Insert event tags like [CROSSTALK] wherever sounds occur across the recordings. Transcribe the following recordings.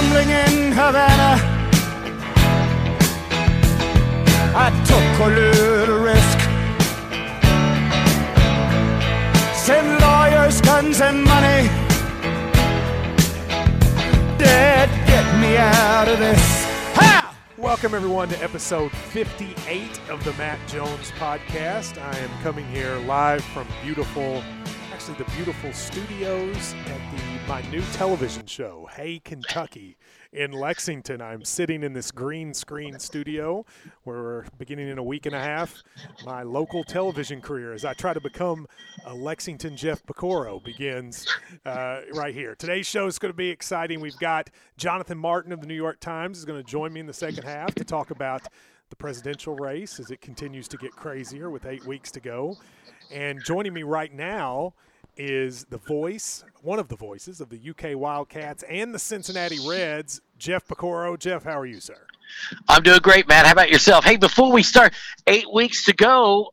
gambling in Havana. I took a little risk. Send lawyers, guns, and money. Dad, get me out of this. Ha! Welcome, everyone, to episode 58 of the Matt Jones podcast. I am coming here live from beautiful, the beautiful studios at the my new television show, Hey Kentucky, in Lexington. I'm sitting in this green screen studio where we're beginning in a week and a half my local television career as I try to become a Lexington Jeff Piecoro begins uh, right here. Today's show is going to be exciting. We've got Jonathan Martin of the New York Times is going to join me in the second half to talk about the presidential race as it continues to get crazier with eight weeks to go. And joining me right now is the voice, one of the voices of the UK Wildcats and the Cincinnati Reds, Jeff Piecoro. Jeff, how are you, sir? I'm doing great, Matt. How about yourself? Hey, before we start, eight weeks to go.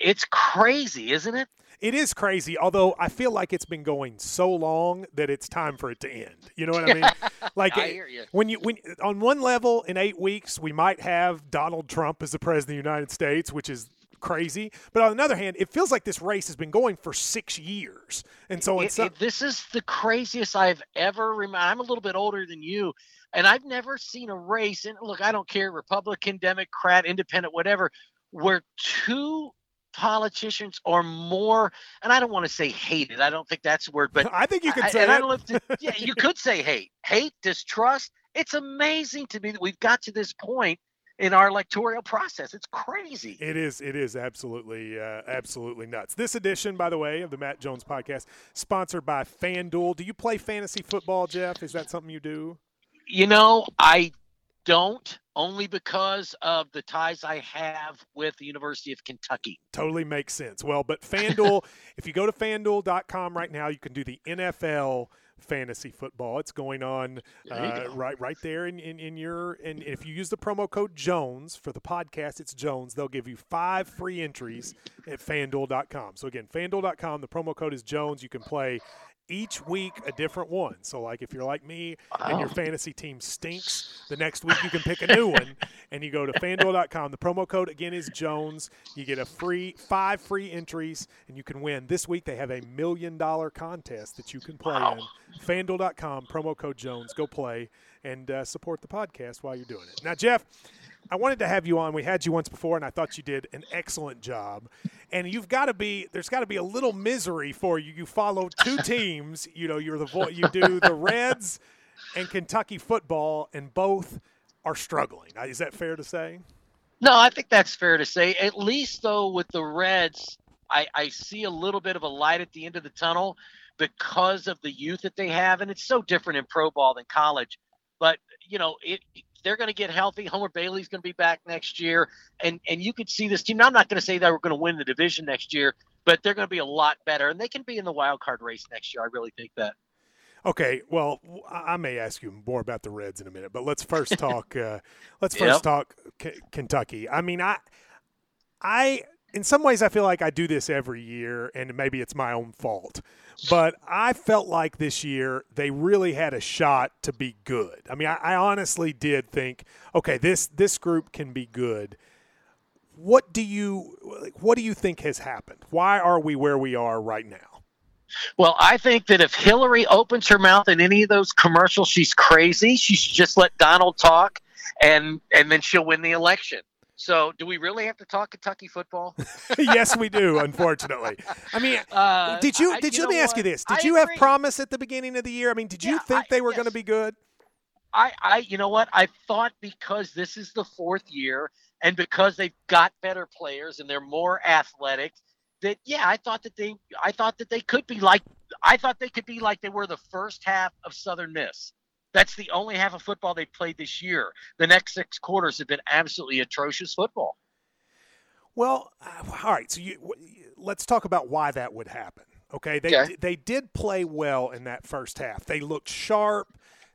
It's crazy, isn't it? It is crazy, although I feel like it's been going so long that it's time for it to end. You know what I mean? [LAUGHS] Like I hear you. when you when on one level in 8 weeks we might have Donald Trump as the president of the United States, which is crazy. But on the other hand, it feels like this race has been going for 6 years. And so It- it's some, it- this is the craziest I've ever remember. I'm a little bit older than you, and I've never seen a race. And look, I don't care, Republican, Democrat, Independent, whatever, where two politicians are more, and I don't want to say hated. I don't think that's the word, but [LAUGHS] I think you could I- say and I that. don't know if yeah, you could say hate, hate, distrust. It's amazing to me that we've got to this point in our electoral process. It's crazy. It is. It is absolutely, uh, absolutely nuts. This edition, by the way, of the Matt Jones podcast, sponsored by FanDuel. Do you play fantasy football, Jeff? Is that something you do? You know, I don't only because of the ties I have with the University of Kentucky. Totally makes sense. Well, but FanDuel, [LAUGHS] if you go to FanDuel.com right now, you can do the NFL fantasy football. It's going on uh, go. right right there in, in, in your and if you use the promo code Jones for the podcast, it's Jones. They'll give you five free entries at FanDuel.com. So again, FanDuel.com. The promo code is Jones. You can play each week a different one. So like if you're like me and your fantasy team stinks, the next week you can pick a new one [LAUGHS] and you go to fanduel.com. The promo code again is Jones. You get a free five free entries and you can win. This week they have a million dollar contest that you can play Wow. in. Fanduel.com, promo code Jones. Go play and uh, support the podcast while you're doing it. Now, Jeff, I wanted to have you on. We had you once before, and I thought you did an excellent job. And you've got to be there's got to be a little misery for you. You follow two [LAUGHS] teams. You know, you're the vo- you do the Reds and Kentucky football, and both are struggling. Is that fair to say? No, I think that's fair to say. At least though, with the Reds, I, I see a little bit of a light at the end of the tunnel because of the youth that they have, and it's so different in pro ball than college. But you know, it they're going to get healthy. Homer Bailey's going to be back next year, and and you could see this team. Now, I'm not going to say that we're going to win the division next year, but they're going to be a lot better, and they can be in the wild card race next year. I really think that. Okay, well, I may ask you more about the Reds in a minute, but let's first [LAUGHS] talk. Uh, let's Yep. first talk K- Kentucky. I mean, I, I, in some ways, I feel like I do this every year, and maybe it's my own fault. But I felt like this year they really had a shot to be good. I mean, I, I honestly did think, okay, this this group can be good. What do you what do you think has happened? Why are we where we are right now? Well, I think that if Hillary opens her mouth in any of those commercials, she's crazy. She should just let Donald talk, and and then she'll win the election. So, do we really have to talk Kentucky football? [LAUGHS] yes, we do. Unfortunately, I mean, [LAUGHS] Uh, did you? Did you? you let me ask you this: Did I you have promise at the beginning of the year? I mean, did you Yeah, think I- they were going to be good? I, I, you know what? I thought because this is the fourth year, and because they've got better players and they're more athletic, that yeah, I thought that they, I thought that they could be like, I thought they could be like they were the first half of Southern Miss. That's the only half of football they played this year. The next six quarters have been absolutely atrocious football. Well, uh, all right. So you, w- let's talk about why that would happen. Okay, they Okay. they did play well in that first half. They looked sharp.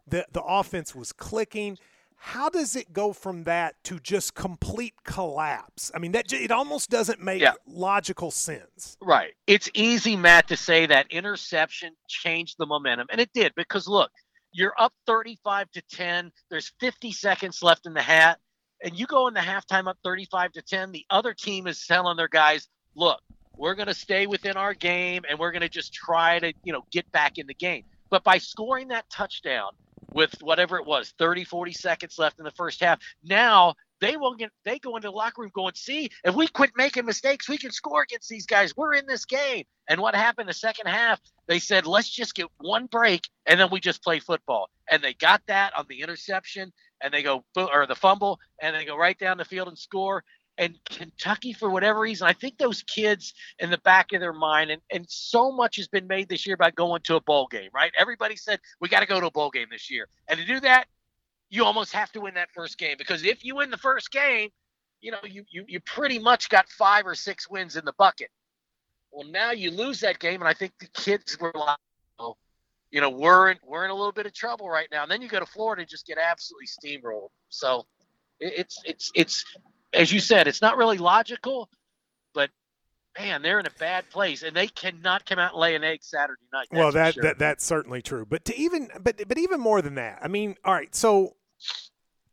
the The offense was clicking. How does it go from that to just complete collapse? I mean, that it almost doesn't make Yeah. logical sense. Right. It's easy, Matt, to say that interception changed the momentum, and it did because look, you're up 35 to 10. There's 50 seconds left in the hat, and you go in the halftime up 35 to 10. The other team is telling their guys, "Look, we're going to stay within our game, and we're going to just try to, you know, get back in the game." But by scoring that touchdown with whatever it was, 30, 40 seconds left in the first half, now they will get they go into the locker room going, see, if we quit making mistakes, we can score against these guys. We're in this game. And what happened the second half? They said, let's just get one break and then we just play football. And they got that on the interception and they go or the fumble and they go right down the field and score. And Kentucky, for whatever reason, I think those kids in the back of their mind, and, and so much has been made this year about going to a bowl game, right? Everybody said we got to go to a bowl game this year. And to do that, you almost have to win that first game because if you win the first game, you know, you, you, you pretty much got five or six wins in the bucket. Well, now you lose that game, and I think the kids were like, oh, you know, we're in, we're in a little bit of trouble right now. And then you go to Florida and just get absolutely steamrolled. So it's it's it's as you said, it's not really logical, but man, they're in a bad place, and they cannot come out and lay an egg Saturday night. well, that, sure. that that's certainly true. But to even but but even more than that, I mean, all right, so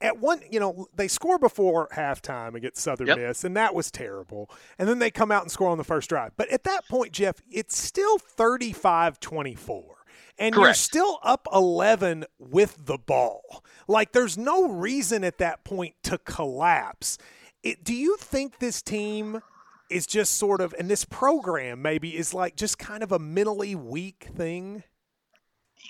at one, you know, they score before halftime against Southern yep. Miss, and that was terrible. And then they come out and score on the first drive. But at that point, Jeff, it's still 35 24. And Correct. you're still up 11 with the ball. Like, there's no reason at that point to collapse. It, do you think this team is just sort of, and this program maybe is like just kind of a mentally weak thing?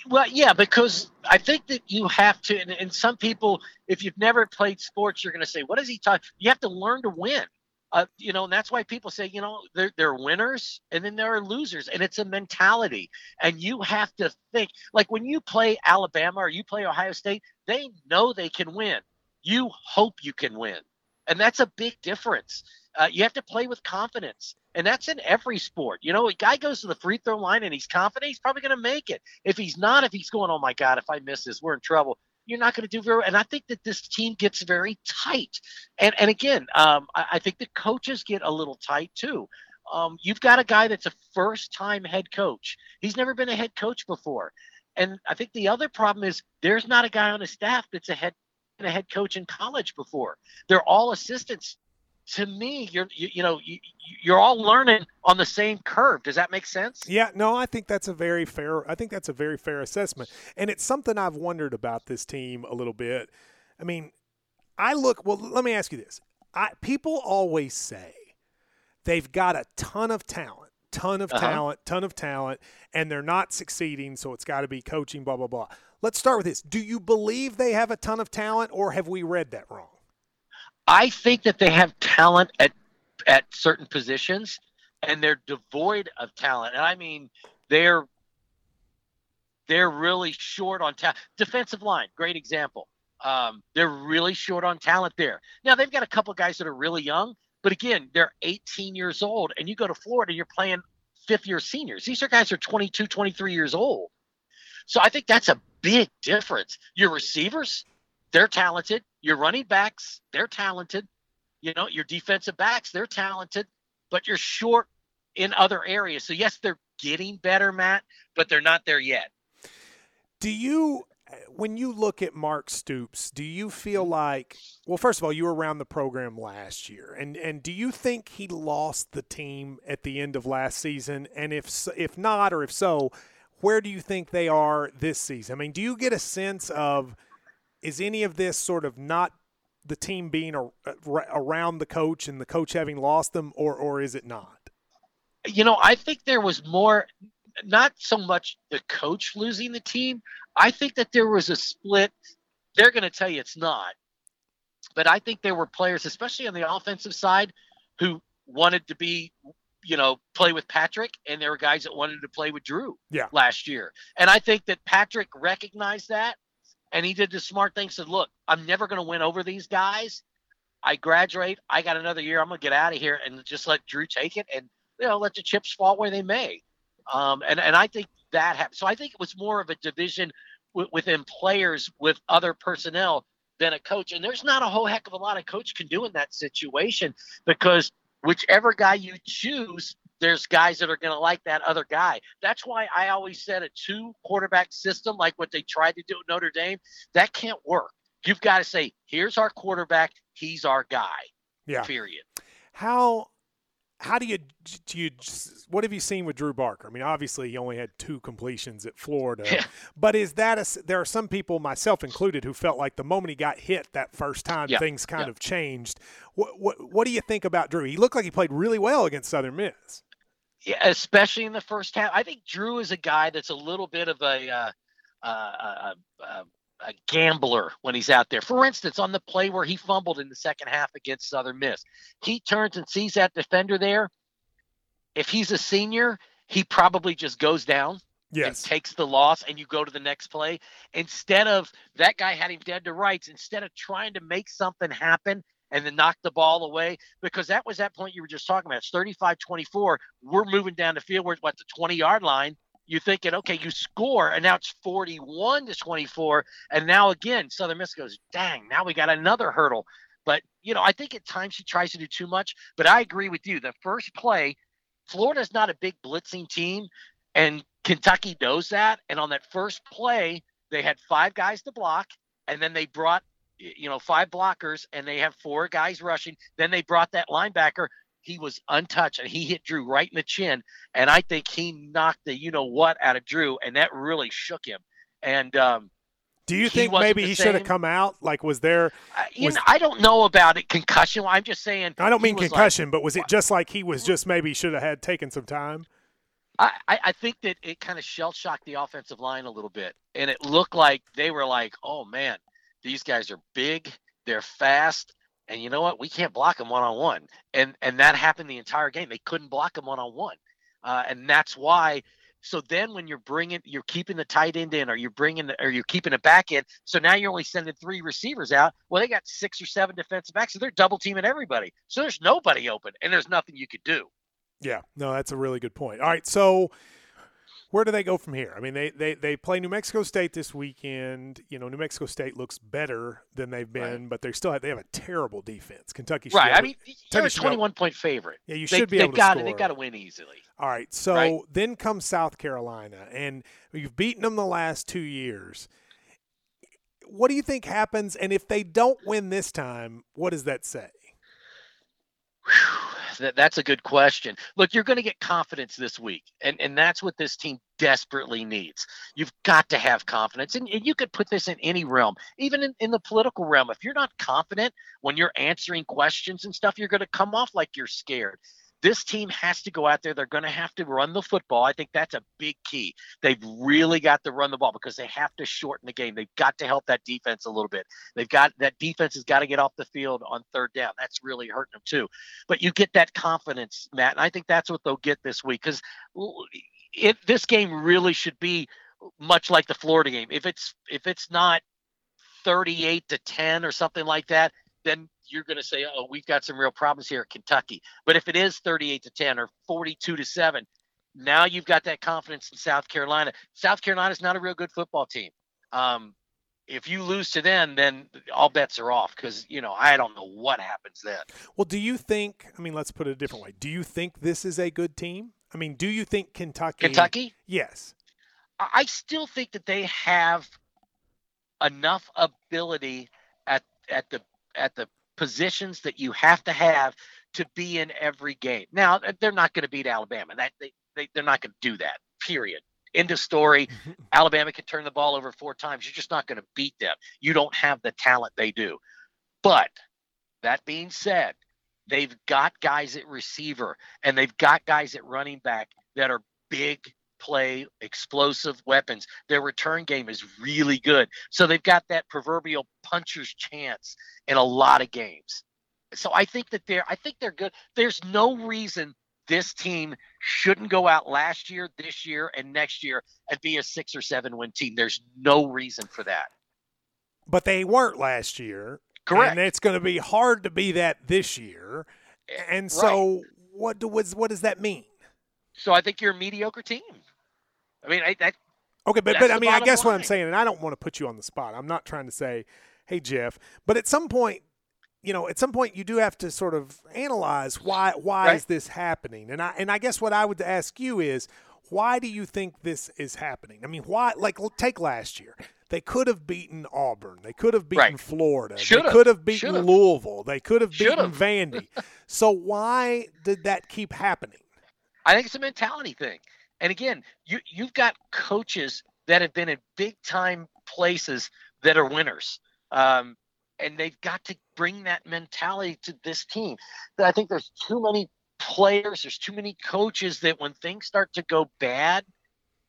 Well, yeah, because I think that you have to, and, and some people, if you've never played sports, you're going to say, "What is he talking?" You have to learn to win. Uh, you know, and that's why people say, you know, there, there are winners and then there are losers, and it's a mentality. And you have to think like when you play Alabama or you play Ohio State, they know they can win. You hope you can win, and that's a big difference. Uh, you have to play with confidence. And that's in every sport. You know, a guy goes to the free throw line and he's confident, he's probably going to make it. If he's not, if he's going, oh my God, if I miss this, we're in trouble. You're not going to do very. Well. And I think that this team gets very tight. And and again, um, I, I, think the coaches get a little tight too. Um, you've got a guy that's a first time head coach. He's never been a head coach before. And I think the other problem is there's not a guy on his staff that's a head a head coach in college before. They're all assistants to me, you're you, you know you, you're all learning on the same curve. Does that make sense? Yeah, no, I think that's a very fair. I think that's a very fair assessment, and it's something I've wondered about this team a little bit. I mean, I look. Well, let me ask you this: I, people always say they've got a ton of talent, ton of uh-huh. talent, ton of talent, and they're not succeeding. So it's got to be coaching. Blah blah blah. Let's start with this. Do you believe they have a ton of talent, or have we read that wrong? I think that they have talent at at certain positions, and they're devoid of talent. And I mean, they're they're really short on talent. Defensive line, great example. Um, they're really short on talent there. Now they've got a couple guys that are really young, but again, they're 18 years old, and you go to Florida, you're playing fifth year seniors. These are guys are 22, 23 years old. So I think that's a big difference. Your receivers, they're talented. Your running backs, they're talented. You know, your defensive backs, they're talented, but you're short in other areas. So yes, they're getting better, Matt, but they're not there yet. Do you when you look at Mark Stoops, do you feel like well, first of all, you were around the program last year, and and do you think he lost the team at the end of last season? And if if not, or if so, where do you think they are this season? I mean, do you get a sense of is any of this sort of not the team being uh, a, around the coach and the coach having lost them, or or is it not? You know, I think there was more, not so much the coach losing the team. I think that there was a split. They're going to tell you it's not, but I think there were players, especially on the offensive side, who wanted to be you know, play with Patrick, and there were guys that wanted to play with Drew yeah. last year. And I think that Patrick recognized that and he did the smart thing. Said, "Look, I'm never going to win over these guys. I graduate. I got another year. I'm going to get out of here and just let Drew take it, and you know, let the chips fall where they may." Um, and and I think that happened. So I think it was more of a division w- within players with other personnel than a coach. And there's not a whole heck of a lot a coach can do in that situation because whichever guy you choose, there's guys that are going to like that other guy. That's why I always said a two quarterback system, like what they tried to do at Notre Dame, that can't work. You've got to say, here's our quarterback, he's our guy. Yeah. Period. How how do you do you what have you seen with Drew Barker? I mean, obviously he only had two completions at Florida, Yeah. but is that a, there are some people, myself included, who felt like the moment he got hit that first time, Yeah. things kind Yeah. of changed. What, what what do you think about Drew? He looked like he played really well against Southern Miss. Yeah, especially in the first half. I think Drew is a guy that's a little bit of a uh, uh, uh, uh, a gambler when he's out there. For instance, on the play where he fumbled in the second half against Southern Miss, he turns and sees that defender there. If he's a senior, he probably just goes down and Yes, takes the loss and you go to the next play instead of that guy had him dead to rights instead of trying to make something happen and then knock the ball away because that was that point you were just talking about. It's 35-24 we're moving down the field. We're at the 20 yard line. You're thinking okay you score and now it's 41 to 24 and now again southern miss goes dang now we got another hurdle. But you know i think at times she tries to do too much but i agree with you. The first play florida's not a big blitzing team and Kentucky knows that. And on that first play, they had five guys to block, and then they brought, you know, five blockers, and they have four guys rushing. Then they brought that linebacker. He was untouched, and he hit Drew right in the chin. And I think he knocked the you know what out of Drew, and that really shook him. And um, do you think maybe he should have come out? Like, was there? I, Was- know, I don't know about it concussion. I'm just saying. I don't mean was like- concussion, but was it just like he was just maybe should have had taken some time? I, I I think that it kind of shell shocked the offensive line a little bit, and it looked like they were like, "Oh man, these guys are big, they're fast, and you know what? We can't block them one on one." And and that happened the entire game. They couldn't block them one on one, and that's why. So then, when you're bringing, you're keeping the tight end in, or you're bringing, or you're keeping it back in. So now you're only sending three receivers out. Well, they got six or seven defensive backs, so they're double teaming everybody. So there's nobody open, and there's nothing you could do. Yeah, no, that's a really good point. All right, so where do they go from here? I mean, they, they, they play New Mexico State this weekend. You know, New Mexico State looks better than they've been, but they're still have, they have a terrible defense. Kentucky, Right. I mean, you're a should be able- 21 point favorite. yeah, you They, should be able to got score. it. They've got to win easily. All right, so right? then comes South Carolina, and you've beaten them the last two years. What do you think happens? And if they don't win this time, what does that say? Whew, that, that's a good question. Look, you're going to get confidence this week, and and that's what this team desperately needs. You've got to have confidence, and, and you could put this in any realm, even in, in the political realm. If you're not confident when you're answering questions and stuff, you're going to come off like you're scared. This team has to go out there. They're going to have to run the football. I think that's a big key. They've really got to run the ball because they have to shorten the game. They've got to help that defense a little bit. They've got that defense has got to get off the field on third down. That's really hurting them too but you get that confidence, Matt, and I think that's what they'll get this week because this game really should be much like the Florida game. If it's if it's not 38 to 10 or something like that, then you're going to say, "Oh, we've got some real problems here at Kentucky." But if it is 38 to 10 or 42 to 7, now you've got that confidence in South Carolina. South Carolina's not a real good football team. Um, if you lose to them, then all bets are off because you know I don't know what happens then. Well, do you think? I mean, let's put it a different way. Do you think this is a good team? I mean, do you think Kentucky? Kentucky, Yes. I I still think that they have enough ability at at the at the positions that you have to have to be in every game. Now they're not going to beat Alabama. That they, they they're not going to do that. Period. End of story. Mm-hmm. Alabama can turn the ball over four times. You're just not going to beat them. You don't have the talent they do. But that being said, they've got guys at receiver and they've got guys at running back that are big play, explosive weapons. Their return game is really good. So they've got that proverbial puncher's chance in a lot of games. So I think that they're I think they're good. There's no reason this team shouldn't go out last year, this year, and next year and be a six or seven win team. There's no reason for that. But they weren't last year. Correct. And it's going to be hard to be that this year. Eh, and so, what do what does that mean? So I think you're a mediocre team. I mean, I, that Okay, but but I mean, I guess what I'm saying, and I don't want to put you on the spot. I'm not trying to say, "Hey Jeff," but at some point, you know, at some point you do have to sort of analyze why why Right. is this happening? And I and I guess what I would ask you is why do you think this is happening? I mean, why like take last year. They could have beaten Auburn. They could have beaten Right. Florida. They Should've. could have beaten Should've. Louisville. They could have beaten Should've. Vandy. [LAUGHS] so why did that keep happening? I think it's a mentality thing. And again, you you've got coaches that have been in big time places that are winners. Um, and they've got to bring that mentality to this team. I think there's too many players, there's too many coaches that when things start to go bad,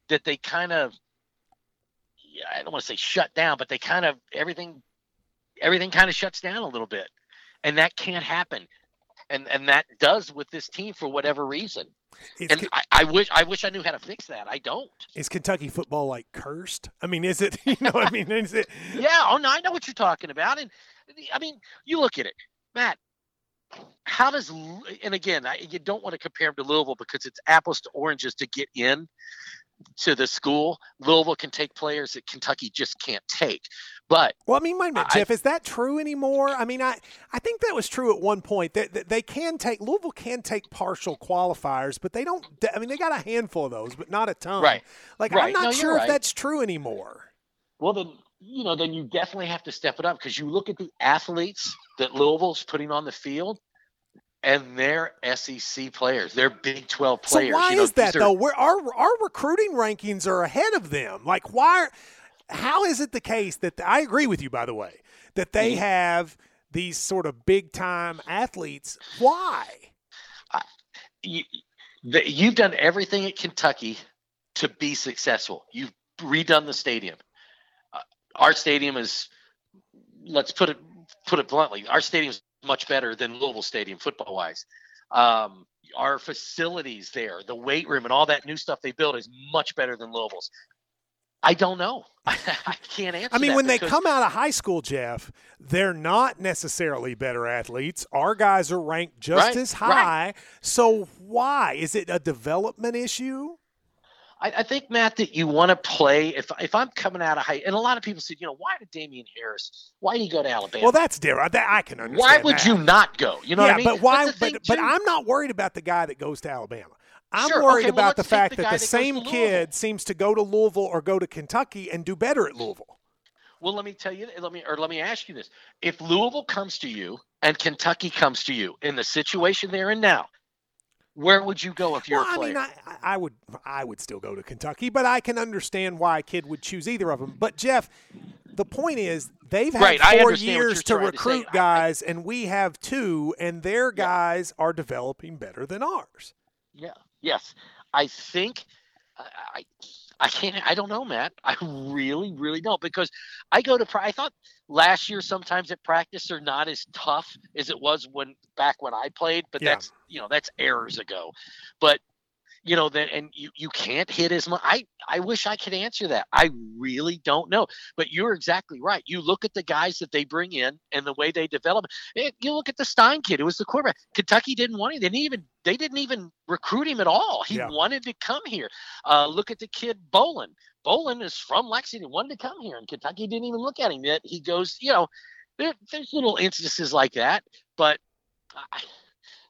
that they kind of I don't want to say shut down, but they kind of everything everything kind of shuts down a little bit. And that can't happen. And and that does with this team for whatever reason. And I, I wish I wish I knew how to fix that. I don't. is Kentucky football like cursed? I mean, is it? [LAUGHS] You know, what I mean, is it? [LAUGHS] Yeah, oh no, I know what you're talking about. And I mean, you look at it, Matt. How does and again, I, you don't want to compare them to Louisville because it's apples to oranges to get in to the school. Louisville can take players that Kentucky just can't take. But Well, I mean, wait a minute, I- Jeff. Is that true anymore? I mean, I, I think that was true at one point. That they, they can take Louisville can take partial qualifiers, but they don't. I mean, they got a handful of those, but not a ton. Right. Like I'm not No, you're sure if that's true anymore. well, then you know, then you definitely have to step it up because you look at the athletes that Louisville's putting on the field. And they're SEC players. They're Big 12 players. So why you know, is that are- though? Where our our recruiting rankings are ahead of them. Like why? How is it the case that I agree with you, by the way, that they Mhm. have these sort of big time athletes? Why? you, the, you've done everything at Kentucky to be successful. You've redone the stadium. Uh, our stadium is, let's put it put it bluntly, our stadium is much better than Louisville Stadium football wise. Um, our facilities there, the weight room, and all that new stuff they built is much better than Louisville's. I don't know. [LAUGHS] I, can't answer. I mean, when they come out of high school, Jeff, they're not necessarily better athletes. Our guys are ranked just Right, as right. high. So why? Is it a development issue? I, I think Matt that you want to play. If if I'm coming out of high, and a lot of people said, you know, why did Damien Harris? Why did he go to Alabama? Well, that's different. That, I can understand. why would that. you not go? You know yeah, what I mean? but why? But thing, but. I'm not worried about the guy that goes to Alabama. I'm Sure, worried okay, well, about the fact the that the that same kid seems to go to Louisville or go to Kentucky and do better at Louisville. Well, let me tell you. Let me or let me ask you this: If Louisville comes to you and Kentucky comes to you in the situation they're in now, where would you go if you're well, a I player? mean, I, I would I would still go to Kentucky, but I can understand why a kid would choose either of them. But Jeff, the point is they've had Right, four years to trying to recruit I- I- guys, and we have two, and their guys are developing better than ours. Yeah. Yes. I think I, I I can't I don't know, Matt. I really, really don't because I go to I thought last year sometimes at practice they're not as tough as it was when back when I played, but Yeah. that's you know, that's errors ago. But you know that and you, you can't hit as much I, I wish I could answer that. I really don't know. But you're exactly right. You look at the guys that they bring in and the way they develop. Eh, You look at the Stein kid, who was the quarterback. Kentucky didn't want him. They didn't even they didn't even recruit him at all. He Yeah. wanted to come here. Uh, look at the kid Bolin. Bolin is from Lexington, wanted to come here, and Kentucky didn't even look at him yet. He goes, you know, there, there's little instances like that, but I,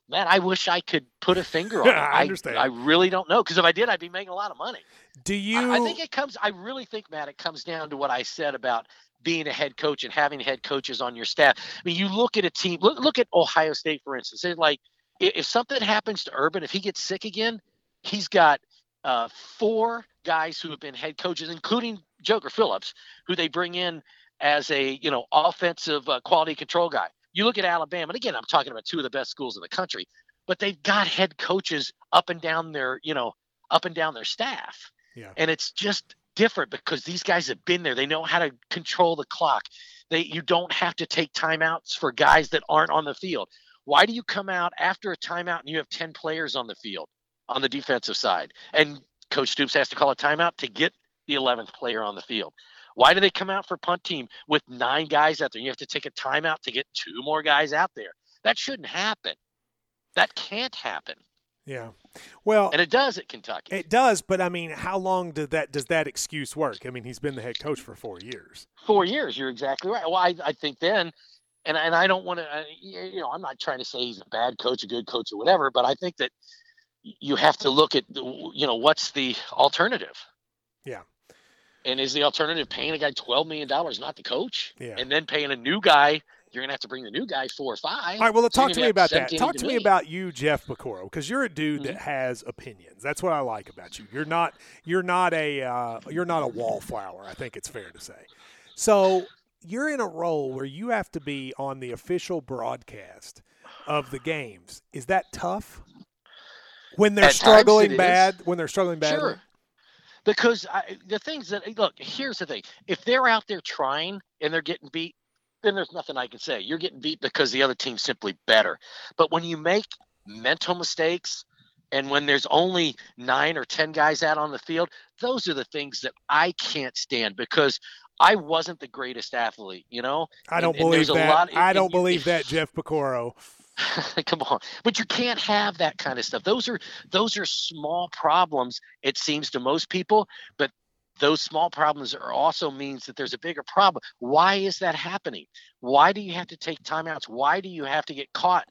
man, I wish I could put a finger on it. [LAUGHS] I understand. I, really don't know because if I did, I'd be making a lot of money. Do you? I, I think it comes. I really think, Matt, it comes down to what I said about being a head coach and having head coaches on your staff. I mean, you look at a team. Look, look at Ohio State, for instance. They're like, i- if something happens to Urban, if he gets sick again, he's got uh, four guys who have been head coaches, including Joker Phillips, who they bring in as a you know offensive uh, quality control guy. You look at Alabama, and again, I'm talking about two of the best schools in the country, but they've got head coaches up and down their you know up and down their staff. Yeah. And it's just different because these guys have been there. They know how to control the clock. They you don't have to take timeouts for guys that aren't on the field. Why do you come out after a timeout and you have 10 players on the field on the defensive side? And Coach Stoops has to call a timeout to get the 11th player on the field. Why do they come out for punt team with nine guys out there? You have to take a timeout to get two more guys out there. That shouldn't happen. That can't happen. Yeah. Well, And it does at Kentucky. it does, but I mean, how long did that does that excuse work? I mean, he's been the head coach for four years. four years. You're exactly right. Well, I, I think then, and and I don't want to, you know, I'm not trying to say he's a bad coach, a good coach, or whatever, but I think that you have to look at, you know, what's the alternative? Yeah. And is the alternative paying a guy twelve million dollars, not the coach, Yeah. and then paying a new guy? You're gonna have to bring the new guy four or five. All right, well, So talk to me about that. Talk to me about you, Jeff Piecoro, because you're a dude Mm-hmm. that has opinions. That's what I like about you. You're not you're not a uh, you're not a wallflower. I think it's fair to say. So you're in a role where you have to be on the official broadcast of the games. Is that tough? When they're At struggling it is. bad, when they're struggling bad. Sure. Because I, the things that look, here's the thing: if they're out there trying and they're getting beat, then there's nothing I can say. You're getting beat because the other team's simply better. But when you make mental mistakes, and when there's only nine or ten guys out on the field, those are the things that I can't stand because I wasn't the greatest athlete. You know, I don't and believe there's a that. I and don't you- believe that, Jeff Piecoro. [LAUGHS] come on. But you can't have that kind of stuff. Those are those are small problems it seems to most people but those small problems are also means that there's a bigger problem. Why is that happening? Why do you have to take timeouts? Why do you have to get caught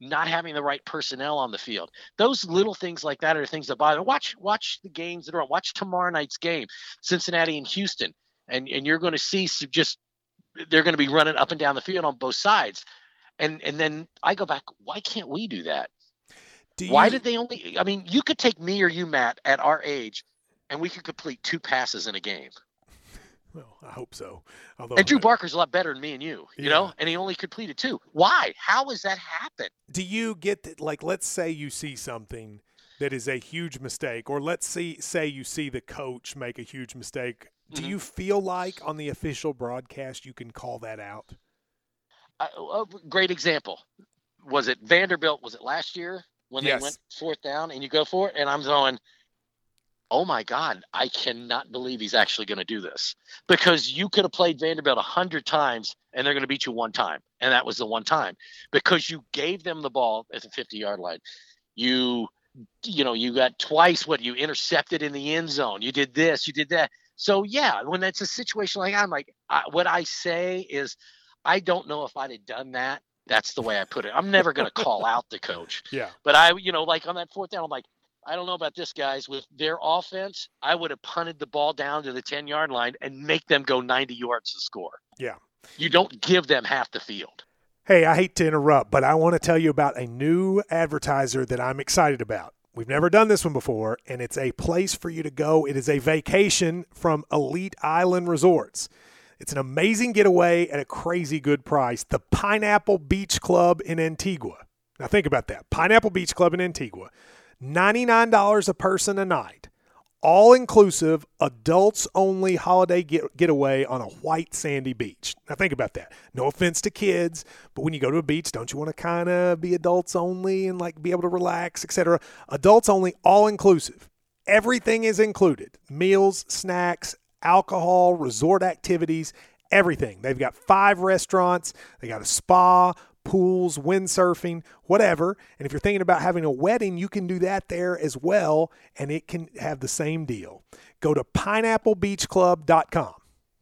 not having the right personnel on the field? Those little things like that are things that bother watch watch the games that are on watch tomorrow night's game cincinnati and houston. And and you're going to see just they're going to be running up and down the field on both sides and and then I go back. Why can't we do that? Do Why did they only? I mean, you could take me or you, Matt, at our age, and we could complete two passes in a game. [LAUGHS] Well, I hope so. Although And Drew I- Barker's a lot better than me and you, you know, and he only completed two. Why? How has that happened? do you get that like let's say you see something that is a huge mistake or let's see say you see the coach make a huge mistake do Mhm. you feel like on the official broadcast you can call that out a great example. Was it Vanderbilt? Was it last year when Yes. they went fourth down and you go for it? And I'm going, oh my God, I cannot believe he's actually going to do this because you could have played Vanderbilt a hundred times and they're going to beat you one time. And that was the one time because you gave them the ball at the 50 yard line. You, you know, you got twice what you intercepted in the end zone. You did this, you did that. So yeah, when it's a situation like I'm like, I, what I say is, I don't know if I'd have done that. That's the way I put it. I'm never going to call out the coach, [LAUGHS] yeah but I, you know, like on that fourth down, I'm like, I don't know about this guys with their offense. I would have punted the ball down to the 10 yard line and make them go 90 yards to score. Yeah. You don't give them half the field. hey i hate to interrupt but i want to tell you about a new advertiser that i'm excited about we've never done this one before and it's a place for you to go it is a vacation from elite island resorts It's an amazing getaway at a crazy good price. The Pineapple Beach Club in Antigua. Now think about that. Pineapple Beach Club in Antigua. $99 a person a night. All inclusive, adults only holiday get- getaway on a white sandy beach. Now think about that. No offense to kids, but when you go to a beach, don't you want to kind of be adults only and like be able to relax, etc. Adults only, all inclusive. Everything is included. Meals, snacks, alcohol, resort activities, everything. They've got five restaurants, they got a spa, pools, windsurfing, whatever. And if you're thinking about having a wedding, you can do that there as well, and it can have the same deal. Go to pineapplebeachclub.com.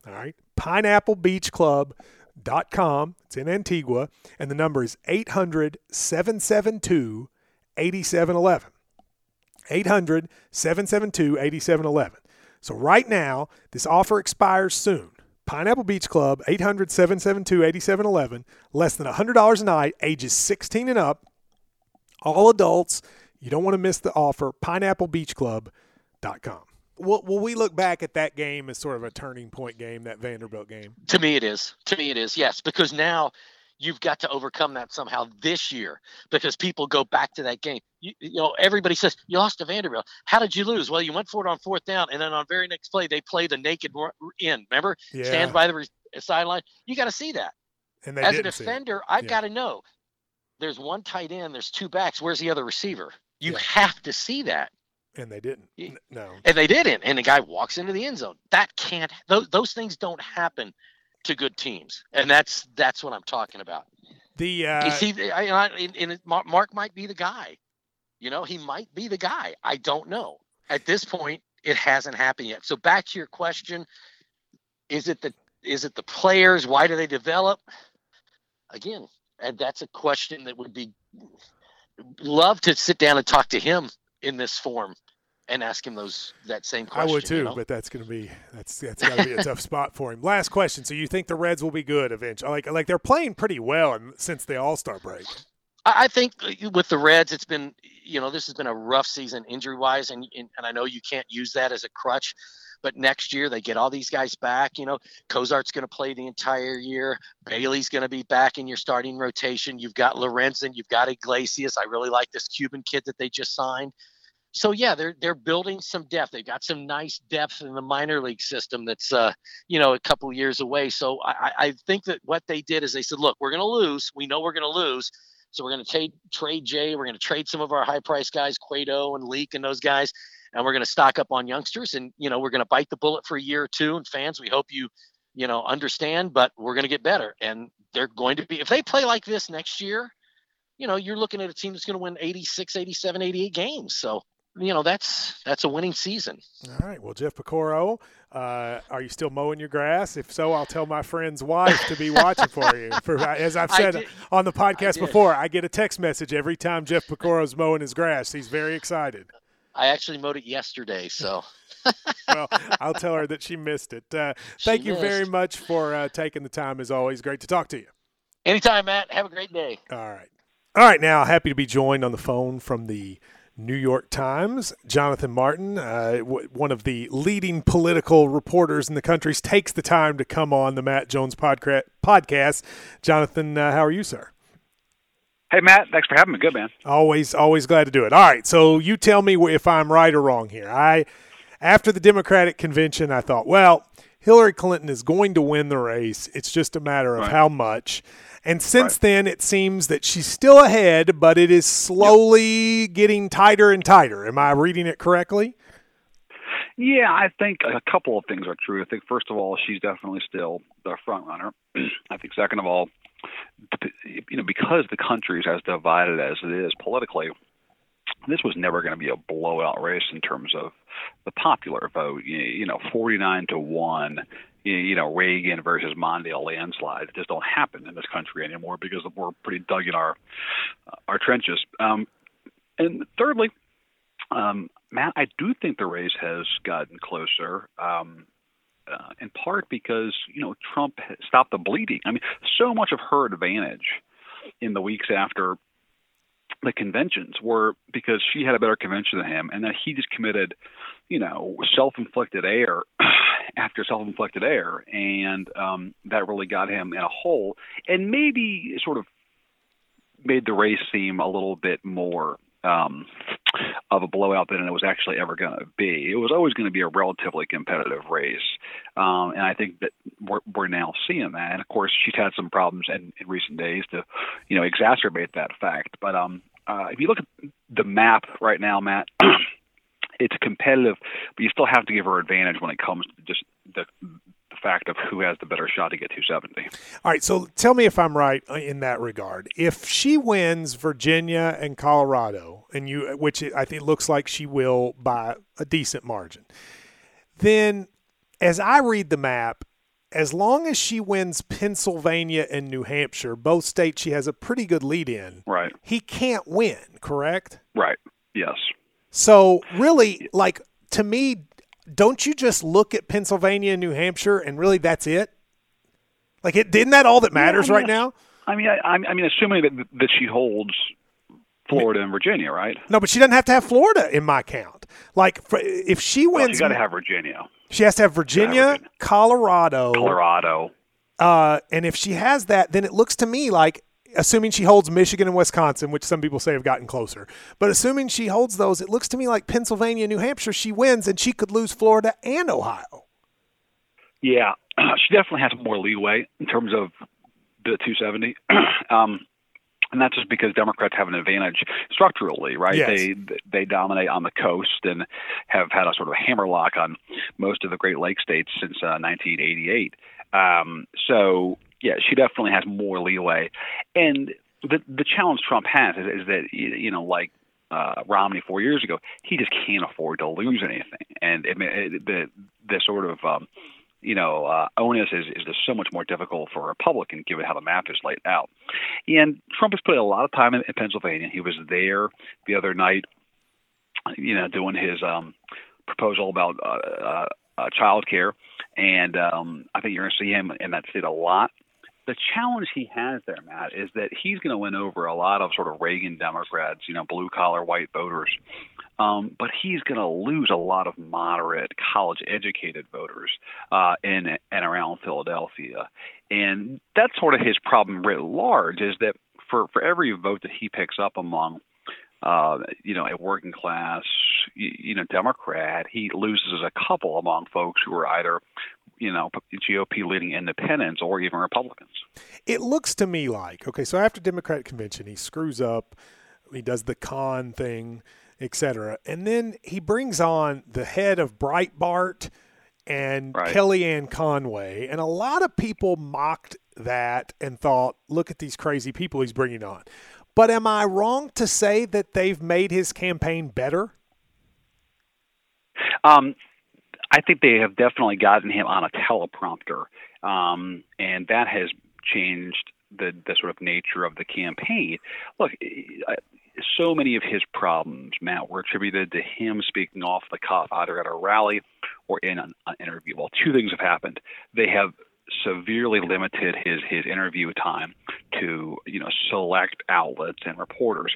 All right, pineapplebeachclub.com. It's in Antigua, and the number is 800 772 8711. 800 772 8711. So, right now, this offer expires soon. Pineapple Beach Club, 800 772 8711, less than $100 a night, ages 16 and up, all adults. You don't want to miss the offer. PineappleBeachClub.com. Will, will we look back at that game as sort of a turning point game, that Vanderbilt game? To me, it is. To me, it is. Yes, because now you've got to overcome that somehow this year because people go back to that game. You, you know, everybody says you lost to Vanderbilt. How did you lose? Well, you went for it on fourth down, and then on very next play they play the naked end. Remember, Yeah. stands by the re- sideline. You got to see that And they as a didn't see it. defender. I've Yeah. got to know. There's one tight end. There's two backs. Where's the other receiver? You Yeah. have to see that. And they didn't. No. and they didn't. And the guy walks into the end zone. That can't. Those those things don't happen to good teams, and that's that's what I'm talking about. The uh, You see, I, I, it- Mark, Mark might be the guy. You know, he might be the guy. I don't know. At this point, it hasn't happened yet. So back to your question: Is it the is it the players? Why do they develop? again, and that's a question that would be love to sit down and talk to him in this form and ask him those that same question. I would too, you know? but that's going to be that's that's got to be a tough [LAUGHS] spot for him. Last question. So you think the Reds will be good eventually? Like like they're playing pretty well since the All Star break. I think uh, with the Reds, it's been you know this has been a rough season injury wise, and and I know you can't use that as a crutch. But next year they get all these guys back. You know, Cozart's going to play the entire year. Bailey's going to be back in your starting rotation. You've got Lorenzen, you've got Iglesias. I really like this Cuban kid that they just signed so yeah, they're they're building some depth. They've got some nice depth in the minor league system that's uh, you know a couple years away. So I, I think that what they did is they said, look, we're going to lose. We know we're going to lose. So we're going to trade trade Jay. We're going to trade some of our high price guys, Cueto and Leake and those guys, and we're going to stock up on youngsters. And you know we're going to bite the bullet for a year or two. And fans, we hope you you know understand, but we're going to get better. And they're going to be if they play like this next year. You know, you're looking at a team that's going to win 86, 87, 88 games. So you know that's that's a winning season. All right. Well, Jeff Piecoro, uh, are you still mowing your grass? If so, I'll tell my friend's wife to be [LAUGHS] watching for you. For as I've said on the podcast I before, I get a text message every time Jeff Piecoro's mowing his grass. He's very excited. I actually mowed it yesterday, so. [LAUGHS] well, I'll tell her that she missed it. Uh, thank you very much for uh, taking the time. As always, great to talk to you. Anytime, Matt. Have a great day. All right. All right. Now, happy to be joined on the phone from the New York Times. Jonathan Martin, uh, w- one of the leading political reporters in the country, takes the time to come on the Matt Jones podca- podcast. Jonathan, uh, how are you, sir? Hey, Matt. Thanks for having me. Good, man. Always, always glad to do it. All right. So you tell me if I'm right or wrong here. I, after the Democratic convention, I thought, well, Hillary Clinton is going to win the race. It's just a matter of right. how much. And since right. then, it seems that she's still ahead, but it is slowly yep. getting tighter and tighter. Am I reading it correctly? Yeah, I think a couple of things are true. I think first of all, she's definitely still the front runner. [CLEARS THROAT] I think second of all, you know, because the country is as divided as it is politically, this was never going to be a blowout race in terms of the popular vote. You know, 49 to 1 you know Reagan versus Mondale landslide just don't happen in this country anymore because we're pretty dug in our our trenches. Um, and thirdly, um, Matt, I do think the race has gotten closer. Um, uh, in part because you know Trump stopped the bleeding. I mean, so much of her advantage in the weeks after the conventions were because she had a better convention than him, and that he just committed, you know, self-inflicted error [CLEARS THROAT] after self-inflicted error, and um, that really got him in a hole, and maybe sort of made the race seem a little bit more um, of a blowout than it was actually ever going to be. It was always going to be a relatively competitive race, um, and I think that we're, we're now seeing that. And of course, she's had some problems in, in recent days to, you know, exacerbate that fact. But um, uh, if you look at the map right now, Matt, [CLEARS THROAT] it's competitive, but you still have to give her advantage when it comes to just the, the fact of who has the better shot to get 270. All right, so tell me if I'm right uh, in that regard. If she wins Virginia and Colorado, and you, which I think looks like she will by a decent margin, then as I read the map, as long as she wins Pennsylvania and New Hampshire, both states she has a pretty good lead in. Right. He can't win, correct? Right. Yes. So really, like to me, don't you just look at Pennsylvania and New Hampshire and really that's it? Like it isn't that all that matters yeah, I mean, right now? I mean, I, I mean, assuming that that she holds Florida and Virginia, right? No, but she doesn't have to have Florida in my count. Like if she wins, well, she got to have Virginia. She has to have Virginia, have Virginia. Colorado, Colorado. Uh, and if she has that, then it looks to me like, assuming she holds Michigan and Wisconsin, which some people say have gotten closer, but assuming she holds those, it looks to me like Pennsylvania, New Hampshire, she wins, and she could lose Florida and Ohio. Yeah, [CLEARS THROAT] she definitely has more leeway in terms of the 270. [CLEARS THROAT] um, and that's just because Democrats have an advantage structurally, right? Yes. They they dominate on the coast and have had a sort of hammerlock on most of the Great Lakes states since uh, 1988. Um, so yeah, she definitely has more leeway. And the the challenge Trump has is, is that you know like uh, Romney four years ago, he just can't afford to lose anything. And it, it, the the sort of um, you know, uh, onus is, is just so much more difficult for a Republican given how the map is laid out. And Trump has put a lot of time in, in Pennsylvania. He was there the other night, you know, doing his um, proposal about uh, uh, uh, child care. And um, I think you're going to see him in that state a lot the challenge he has there, Matt, is that he's going to win over a lot of sort of Reagan Democrats, you know, blue collar white voters. Um, but he's going to lose a lot of moderate, college educated voters uh, in and around Philadelphia. And that's sort of his problem writ large is that for, for every vote that he picks up among uh, you know, a working class, you, know, Democrat, he loses a couple among folks who are either you know GOP leading independents or even Republicans. It looks to me like okay, so after Democratic convention, he screws up, he does the Khan thing, etc., and then he brings on the head of Breitbart and right. Kellyanne Conway, and a lot of people mocked that and thought, "Look at these crazy people he's bringing on." But am I wrong to say that they've made his campaign better? Um, I think they have definitely gotten him on a teleprompter, um, and that has changed the the sort of nature of the campaign. Look, so many of his problems, Matt, were attributed to him speaking off the cuff, either at a rally or in an, an interview. Well, two things have happened. They have severely limited his his interview time to you know select outlets and reporters.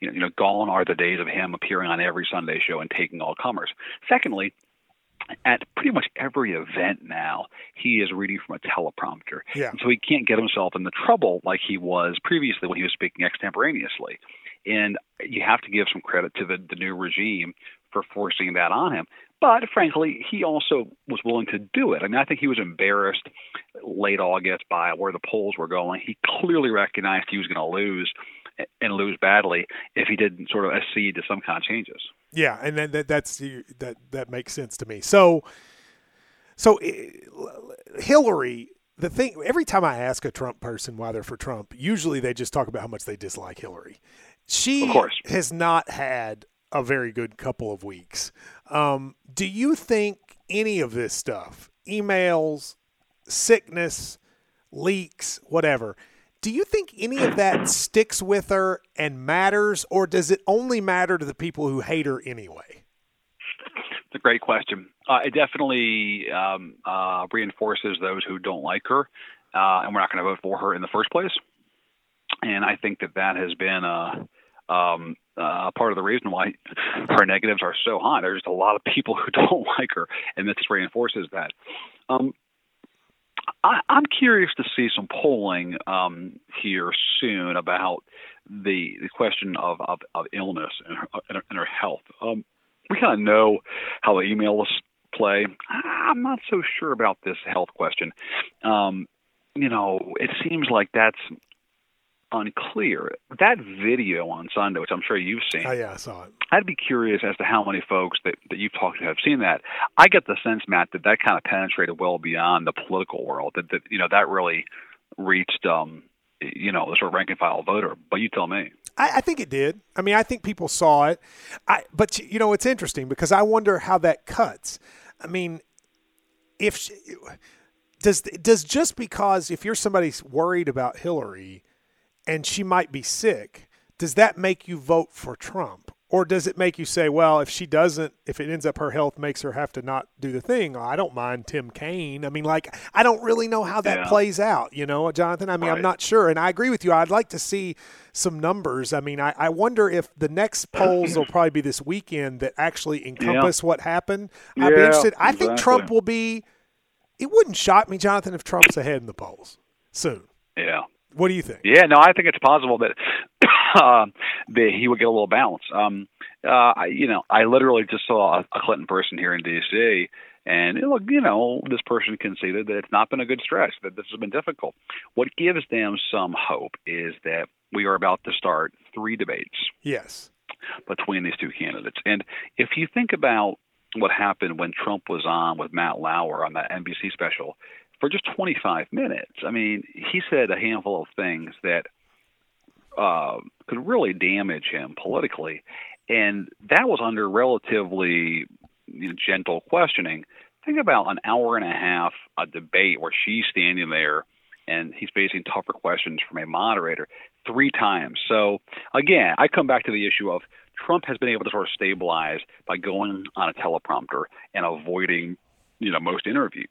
You know, you know, gone are the days of him appearing on every Sunday show and taking all comers. Secondly, at pretty much every event now, he is reading from a teleprompter. Yeah. And so he can't get himself into trouble like he was previously when he was speaking extemporaneously. And you have to give some credit to the, the new regime for forcing that on him. But frankly, he also was willing to do it. I mean, I think he was embarrassed late August by where the polls were going. He clearly recognized he was going to lose and lose badly if he didn't sort of accede to some kind of changes. Yeah, and then that, that's that that makes sense to me. So, so eh, Hillary, the thing every time I ask a Trump person why they're for Trump, usually they just talk about how much they dislike Hillary. She of course has not had a very good couple of weeks. Um, do you think any of this stuff, emails, sickness, leaks, whatever? Do you think any of that sticks with her and matters, or does it only matter to the people who hate her anyway? It's a great question. Uh, it definitely um, uh, reinforces those who don't like her, uh, and we're not going to vote for her in the first place. And I think that that has been a um, uh, part of the reason why her negatives are so high. There's just a lot of people who [LAUGHS] don't like her, and this reinforces that. Um, I, am curious to see some polling um, here soon about the the question of of, of illness and her, and her health. Um, we kind of know how the emails play. I'm not so sure about this health question. Um, you know, it seems like that's unclear. That video on Sunday, which I'm sure you've seen. Oh yeah, I saw it. I'd be curious as to how many folks that, that you've talked to have seen that. I get the sense, Matt, that that kind of penetrated well beyond the political world. That that you know that really reached um you know the sort of rank and file voter. But you tell me. I, I think it did. I mean, I think people saw it. I but you know it's interesting because I wonder how that cuts. I mean, if she, does does just because if you're somebody worried about Hillary and she might be sick, does that make you vote for Trump? Or does it make you say, well, if she doesn't, if it ends up her health makes her have to not do the thing, I don't mind Tim Kaine. I mean, like, I don't really know how that yeah. plays out, you know, Jonathan. I mean, right. I'm not sure. And I agree with you. I'd like to see some numbers. I mean, I, I wonder if the next [CLEARS THROAT] polls will probably be this weekend that actually encompass yeah. what happened. I'd yeah, be interested. I exactly. think Trump will be, it wouldn't shock me, Jonathan, if Trump's ahead in the polls soon. Yeah. What do you think? Yeah, no, I think it's possible that [COUGHS] uh, that he would get a little bounce. Um, uh, I, you know, I literally just saw a, a Clinton person here in D.C. And look, you know, this person conceded that it's not been a good stretch, that this has been difficult. What gives them some hope is that we are about to start three debates. Yes. Between these two candidates. And if you think about what happened when Trump was on with Matt Lauer on that NBC special, for just 25 minutes. I mean, he said a handful of things that uh, could really damage him politically, and that was under relatively you know, gentle questioning. think about an hour and a half a debate where she's standing there and he's facing tougher questions from a moderator three times. So again, I come back to the issue of Trump has been able to sort of stabilize by going on a teleprompter and avoiding, you know, most interviews.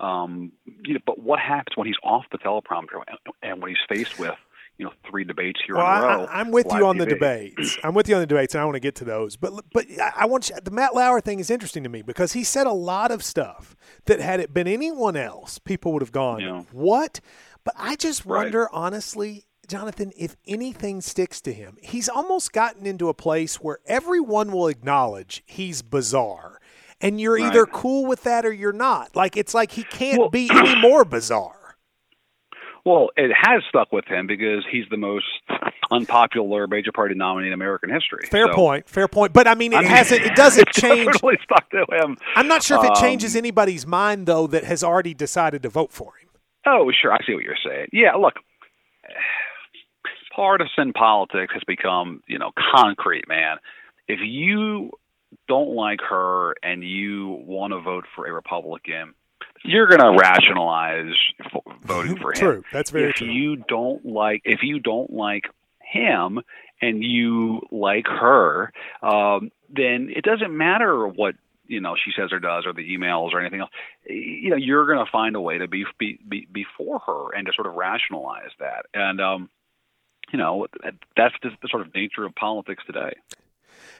Um, you know, but what happens when he's off the teleprompter and when he's faced with you know three debates here well, in a row. I, am with you on TV. the debates. I'm with you on the debates, and I want to get to those. But but I want you, the Matt Lauer thing is interesting to me because he said a lot of stuff that had it been anyone else, people would have gone, Yeah. "What?" But I just Right. wonder, honestly, Jonathan, if anything sticks to him. He's almost gotten into a place where everyone will acknowledge he's bizarre. And you're either cool with that or you're not. Like it's like he can't Well- be [CLEARS THROAT] any more bizarre. Well, it has stuck with him because he's the most unpopular major party nominee in American history. Fair So, point. Fair point. But I mean, it I mean, hasn't. It doesn't [LAUGHS] change. Totally stuck to him. I'm not sure if it Um, changes anybody's mind though that has already decided to vote for him. Oh, sure. I see what you're saying. Yeah, look, [SIGHS] partisan politics has become, you know, concrete, man. If you don't like her and you want to vote for a Republican, you're going to rationalize voting for him. True. That's very if true. you don't like if you don't like him and you like her, um, then it doesn't matter what you know she says or does or the emails or anything else. You know, you're going to find a way to be, be be before her and to sort of rationalize that. And um, you know, that's just the sort of nature of politics today.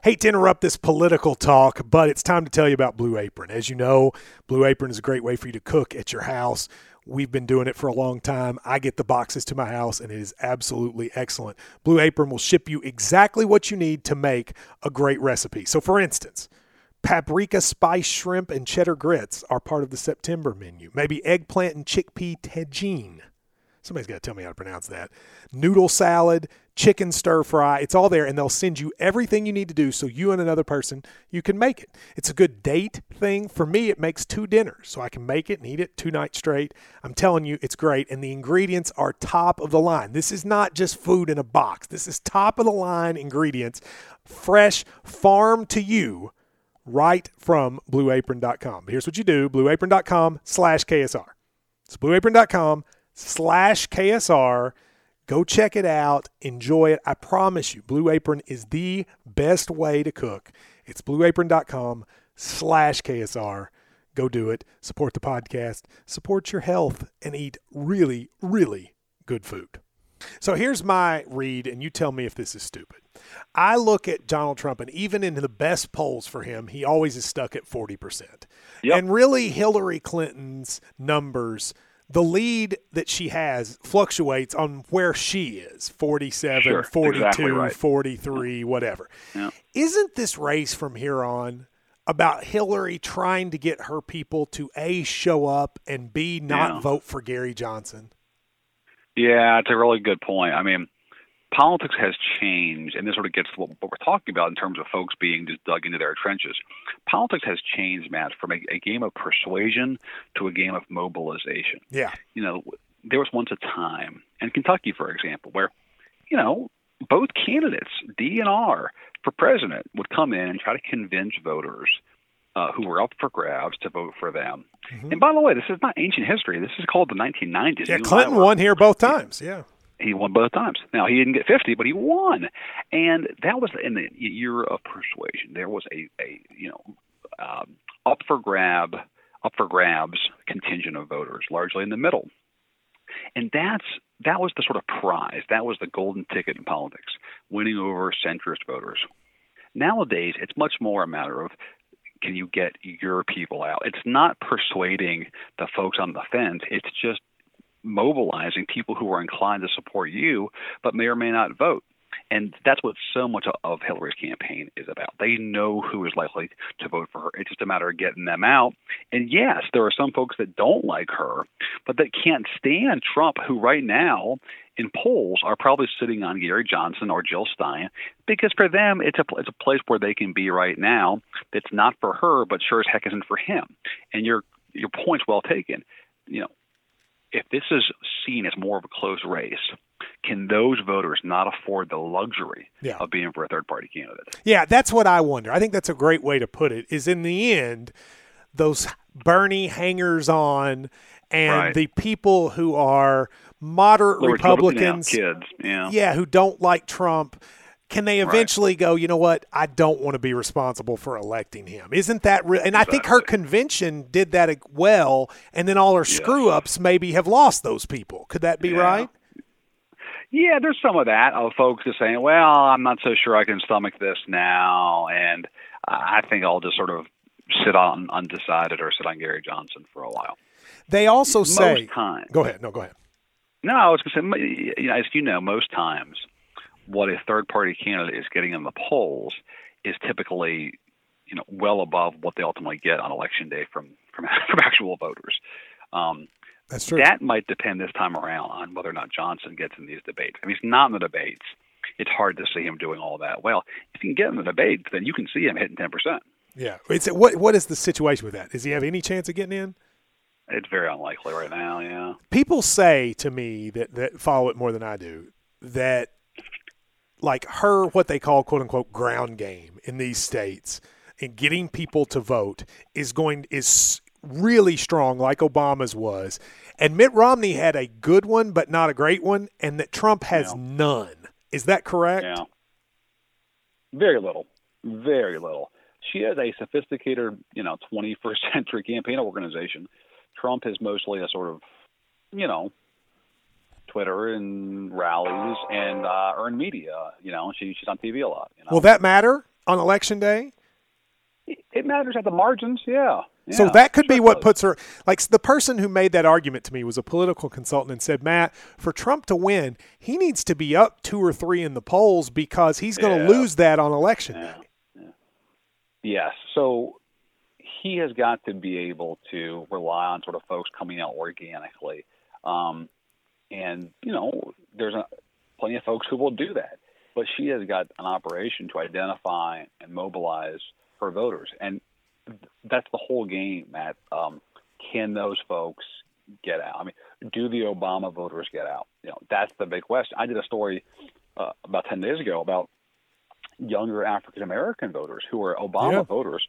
Hate to interrupt this political talk, but it's time to tell you about Blue Apron. As you know, Blue Apron is a great way for you to cook at your house. We've been doing it for a long time. I get the boxes to my house, and it is absolutely excellent. Blue Apron will ship you exactly what you need to make a great recipe. So, for instance, paprika spice shrimp and cheddar grits are part of the September menu. Maybe eggplant and chickpea tagine. Somebody's got to tell me how to pronounce that. Noodle salad, chicken stir fry. It's all there, and they'll send you everything you need to do so you and another person you can make it. It's a good date thing. For me, it makes two dinners, so I can make it and eat it two nights straight. I'm telling you, it's great, and the ingredients are top of the line. This is not just food in a box. This is top of the line ingredients, fresh, farm to you right from blueapron.com. Here's what you do blueapron.com slash KSR. It's blueapron.com slash KSR. Go check it out. Enjoy it. I promise you, Blue Apron is the best way to cook. It's blueapron.com slash KSR. Go do it. Support the podcast, support your health, and eat really, really good food. So here's my read, and you tell me if this is stupid. I look at Donald Trump, and even in the best polls for him, he always is stuck at 40%. Yep. And really, Hillary Clinton's numbers, the lead that she has fluctuates on where she is 47, Sure, 42, exactly right. 43, whatever. Yeah. Isn't this race from here on about Hillary trying to get her people to A, show up, and B, not Yeah. vote for Gary Johnson? Yeah, it's a really good point. I mean, politics has changed, and this sort of gets to what, we're talking about in terms of folks being just dug into their trenches. Politics has changed, Matt, from a, a game of persuasion to a game of mobilization. Yeah. You know, there was once a time in Kentucky, for example, where, you know, both candidates, D and R, for president would come in and try to convince voters uh, who were up for grabs to vote for them. And by the way, this is not ancient history. This is called the 1990s. Yeah, You and I Clinton won here both times. Yeah. He won both times. Now he didn't get 50, but he won, and that was in the year of persuasion. There was a, a you know um, up for grab, up for grabs contingent of voters, largely in the middle, and that's that was the sort of prize. That was the golden ticket in politics, winning over centrist voters. Nowadays, it's much more a matter of can you get your people out? It's not persuading the folks on the fence. It's just mobilizing people who are inclined to support you but may or may not vote. And that's what so much of Hillary's campaign is about. They know who is likely to vote for her. It's just a matter of getting them out. And yes, there are some folks that don't like her, but that can't stand Trump, who right now in polls are probably sitting on Gary Johnson or Jill Stein, because for them it's a it's a place where they can be right now. That's not for her, but sure as heck isn't for him. And your your point's well taken. You know, if this is seen as more of a close race, can those voters not afford the luxury Yeah. of being for a third party candidate? Yeah, that's what I wonder. I think that's a great way to put it. Is in the end, those Bernie hangers on and Right. the people who are moderate Republicans, kids. Yeah. yeah, who don't like Trump, can they eventually go, you know what? I don't want to be responsible for electing him. Isn't that real? And I think her convention did that well, and then all her screw ups maybe have lost those people. Could that be Yeah. right? Yeah, there's some of that of folks just saying, "Well, I'm not so sure I can stomach this now," and I think I'll just sort of sit on undecided or sit on Gary Johnson for a while. They also say, Most times, go ahead. No, go ahead. no, I was going to say, you know, as you know, most times, what a third-party candidate is getting in the polls is typically, you know, well above what they ultimately get on election day from from, [LAUGHS] from actual voters. Um, That's true. That might depend this time around on whether or not Johnson gets in these debates. I mean, he's not in the debates. It's hard to see him doing all that well. If he can get in the debates, then you can see him hitting ten percent. yeah. It's what what is the situation with that? Does he have any chance of getting in? It's very unlikely right now. Yeah. people say to me that that follow it more than I do that like her what they call quote unquote ground game in these states and getting people to vote is going is really strong like Obama's was and Mitt Romney had a good one but not a great one and that Trump has Yeah. none is that correct Yeah. Very little. Very little. She has a sophisticated, you know, 21st [LAUGHS] century campaign organization. Trump is mostly a sort of, you know, Twitter and rallies and uh, earned media. You know, she, she's on TV a lot. You know? will that matter on election day it matters at the margins. Yeah. So that could be what puts her like the person who made that argument to me was a political consultant and said, "Matt, for Trump to win, he needs to be up 2 or 3 in the polls because he's going to Yeah. lose that on election Yeah. day." Yes. So he has got to be able to rely on sort of folks coming out organically. Um, and, you know, there's a, plenty of folks who will do that. But she has got an operation to identify and mobilize her voters. And that's the whole game, Matt. Um, can those folks get out? I mean, do the Obama voters get out? You know, that's the big question. I did a story uh, about 10 days ago about younger African American voters who are Obama Yeah. voters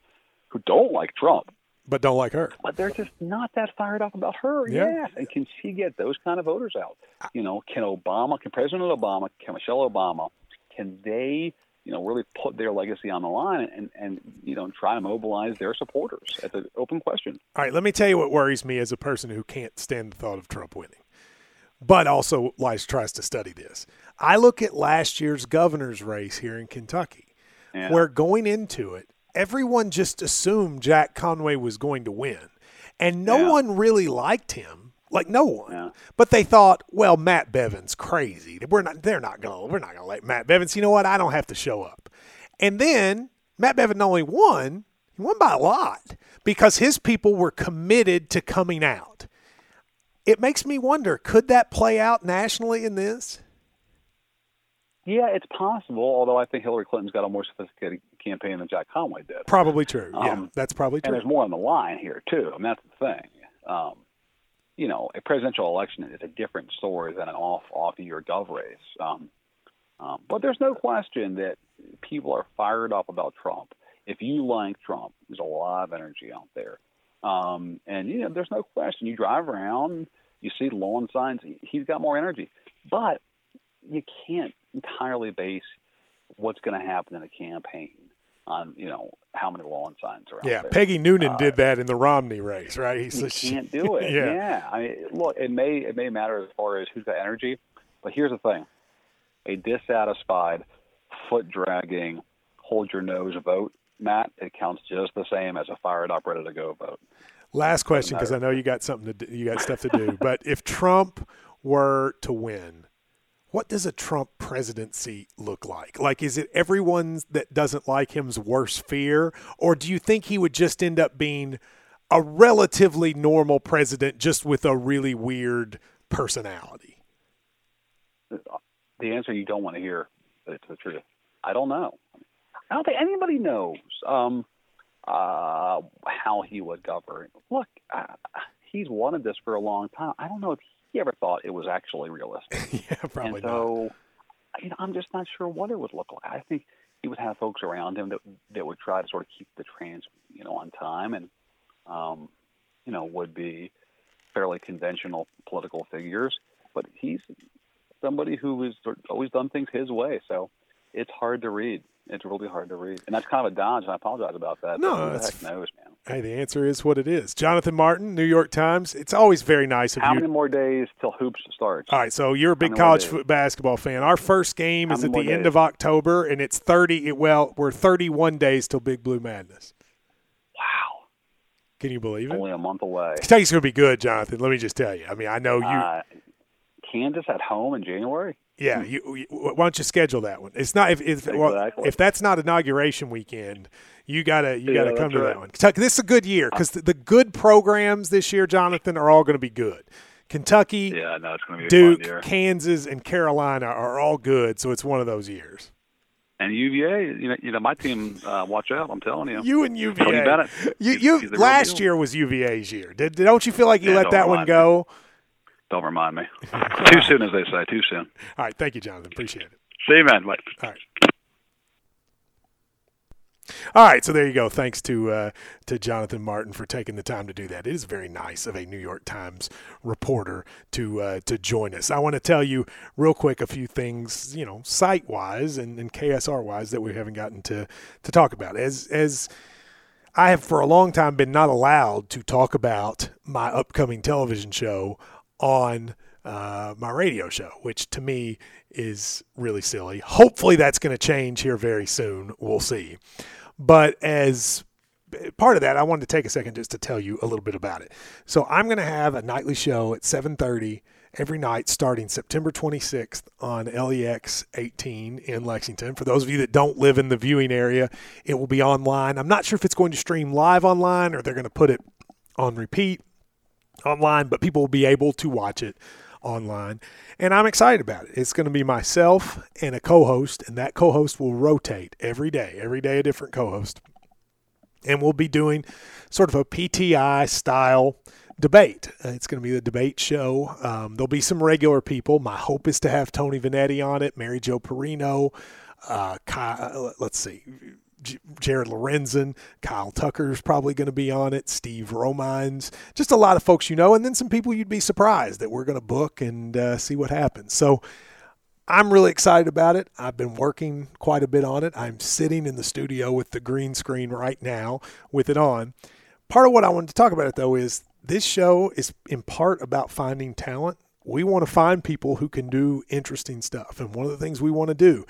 who don't like Trump, But don't like her. but they're just not that fired up about her. Yeah. Yes. And can she get those kind of voters out? You know, can Obama, can President Obama, can Michelle Obama, can they, you know, really put their legacy on the line and, and you know, try to mobilize their supporters? It's an open question. All right, let me tell you what worries me as a person who can't stand the thought of Trump winning, but also likes tries to study this. I look at last year's governor's race here in Kentucky, Yeah. where going into it, everyone just assumed Jack Conway was going to win, and no Yeah. one really liked him. Like no one, Yeah. but they thought, well, Matt Bevin's crazy. We're not. They're not gonna. We're not gonna let Matt Bevins. You know what? I don't have to show up. And then Matt Bevin not only won, he won by a lot because his people were committed to coming out. It makes me wonder could that play out nationally in this? Yeah, it's possible, although I think Hillary Clinton's got a more sophisticated campaign than Jack Conway did. Probably true. yeah, Um, that's probably true. and there's more on the line here too. I mean, that's the thing. Um, you know, a presidential election is a different story than an off off year gov race. Um, um, but there's no question that people are fired up about Trump. If you like Trump, there's a lot of energy out there. Um, and you know, there's no question. You drive around, you see lawn signs. He's got more energy, but you can't entirely base what's going to happen in a campaign on you know how many lawn signs are out yeah, there. Peggy Noonan Uh, did that in the Romney race, right? He she- can't do it. [LAUGHS] yeah. yeah. I mean, look, it may it may matter as far as who's got energy, but here's the thing: a dissatisfied, foot dragging, hold your nose vote, Matt, it counts just the same as a fired up, ready to go vote. Last question, because I know you got something to do, you got stuff to do. but if Trump were to win, what does a Trump presidency look like? Like, is it everyone that doesn't like him's worst fear, or do you think he would just end up being a relatively normal president, just with a really weird personality? The answer you don't want to hear, but it's the truth. I don't know. I don't think anybody knows um, uh, how he would govern. Look, uh, he's wanted this for a long time. I don't know if he ever thought it was actually realistic. [LAUGHS] yeah, probably and not. so, you know, I'm just not sure what it would look like. I think he would have folks around him that that would try to sort of keep the trains, you know, on time, and um, you know, would be fairly conventional political figures. But he's somebody who has always done things his way. So it's hard to read. It's really hard to read, and that's kind of a dodge. And I apologize about that. No, who the that's- heck knows, man. Hey, the answer is what it is. Jonathan Martin, New York Times. It's always very nice of How you. How many more days till hoops starts? All right, so you're a big college days? basketball fan. Our first game How is at the end of October, and it's 30. Well, we're 31 days till Big Blue Madness. Wow, Can you believe it? only a month away. Kentucky's going to be good, Jonathan. Let me just tell you. I mean, I know you. Uh, Kansas at home in January. Yeah, you, you. Why don't you schedule that one? It's not if if, well, if that's not inauguration weekend, you gotta you Yeah, gotta come to that one. Kentucky, this is a good year because the, the good programs this year, Jonathan, are all going to be good. Kentucky, Yeah, no, it's going to be Duke, year. Kansas, and Carolina are all good. So it's one of those years. And UVA, you know, you know, my team. Uh, watch out! I'm telling you. You and UVA. Tony Bennett. You, you he's the real last year was UVA's year. Did, don't you feel like you Yeah, let that one go? Don't remind me. [LAUGHS] too soon, as they say. Too soon. All right, thank you, Jonathan. Appreciate it. See you, man. Bye. All right. All right, so there you go. Thanks to uh, to Jonathan Martin for taking the time to do that. It is very nice of a New York Times reporter to uh, to join us. I want to tell you real quick a few things, you know, site wise and, and KSR wise that we haven't gotten to to talk about. As as I have for a long time been not allowed to talk about my upcoming television show on uh, my radio show, which to me is really silly. Hopefully, that's going to change here very soon. We'll see. But as part of that, I wanted to take a second just to tell you a little bit about it. So I'm going to have a nightly show at 7:30 every night starting September 26th on LEX 18 in Lexington. For those of you that don't live in the viewing area, it will be online. I'm not sure if it's going to stream live online or they're going to put it on repeat online, but people will be able to watch it online. And I'm excited about it. It's going to be myself and a co host, and that co host will rotate every day, every day a different co host. And we'll be doing sort of a PTI style debate. Uh, It's going to be the debate show. Um, there'll be some regular people. My hope is to have Tony Vanetti on it, Mary Jo Perino, uh, Kyle, let's see, J- Jared Lorenzen, Kyle Tucker's probably going to be on it, Steve Romines, just a lot of folks you know, and then some people you'd be surprised that we're going to book and uh, see what happens. So I'm really excited about it. I've been working quite a bit on it. I'm sitting in the studio with the green screen right now with it on. Part of what I wanted to talk about it though is this show is in part about finding talent. We want to find people who can do interesting stuff. And one of the things we want to do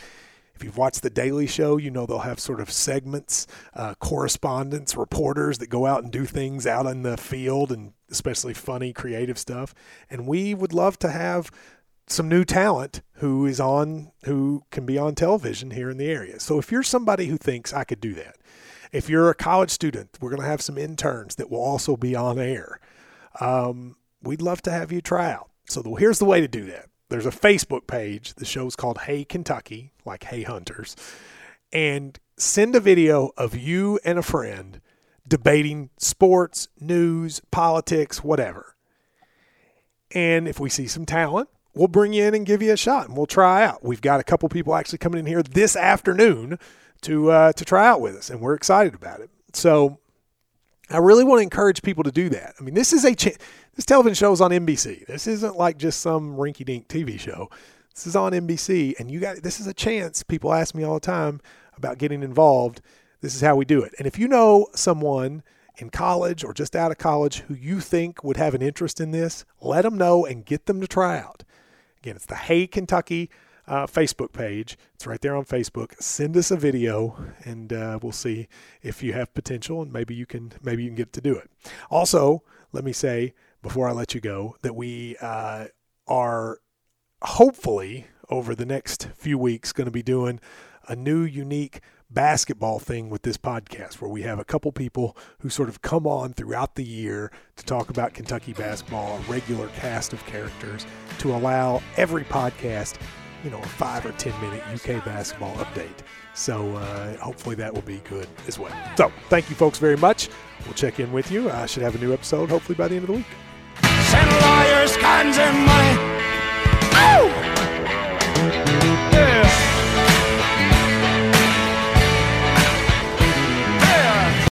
if you've watched The Daily Show, you know they'll have sort of segments, uh, correspondents, reporters that go out and do things out in the field and especially funny, creative stuff. And we would love to have some new talent who is on, who can be on television here in the area. So if you're somebody who thinks I could do that, if you're a college student, we're going to have some interns that will also be on air. Um, we'd love to have you try out. So the, here's the way to do that there's a Facebook page. The show's called Hey Kentucky, like Hey Hunters, and send a video of you and a friend debating sports, news, politics, whatever. And if we see some talent, we'll bring you in and give you a shot, and we'll try out. We've got a couple people actually coming in here this afternoon to uh, to try out with us, and we're excited about it. So I really want to encourage people to do that. I mean, this is a ch- this television show is on NBC. This isn't like just some rinky-dink TV show. This is on NBC, and you got this is a chance. People ask me all the time about getting involved. This is how we do it. And if you know someone in college or just out of college who you think would have an interest in this, let them know and get them to try out. Again, it's the Hey Kentucky uh, Facebook page. It's right there on Facebook. Send us a video, and uh, we'll see if you have potential, and maybe you can maybe you can get to do it. Also, let me say before I let you go that we uh, are hopefully over the next few weeks going to be doing a new unique basketball thing with this podcast where we have a couple people who sort of come on throughout the year to talk about Kentucky basketball, a regular cast of characters to allow every podcast, you know, a five or 10 minute UK basketball update. So uh, hopefully that will be good as well. So thank you folks very much. We'll check in with you. I should have a new episode hopefully by the end of the week. Send lawyers, money. Oh!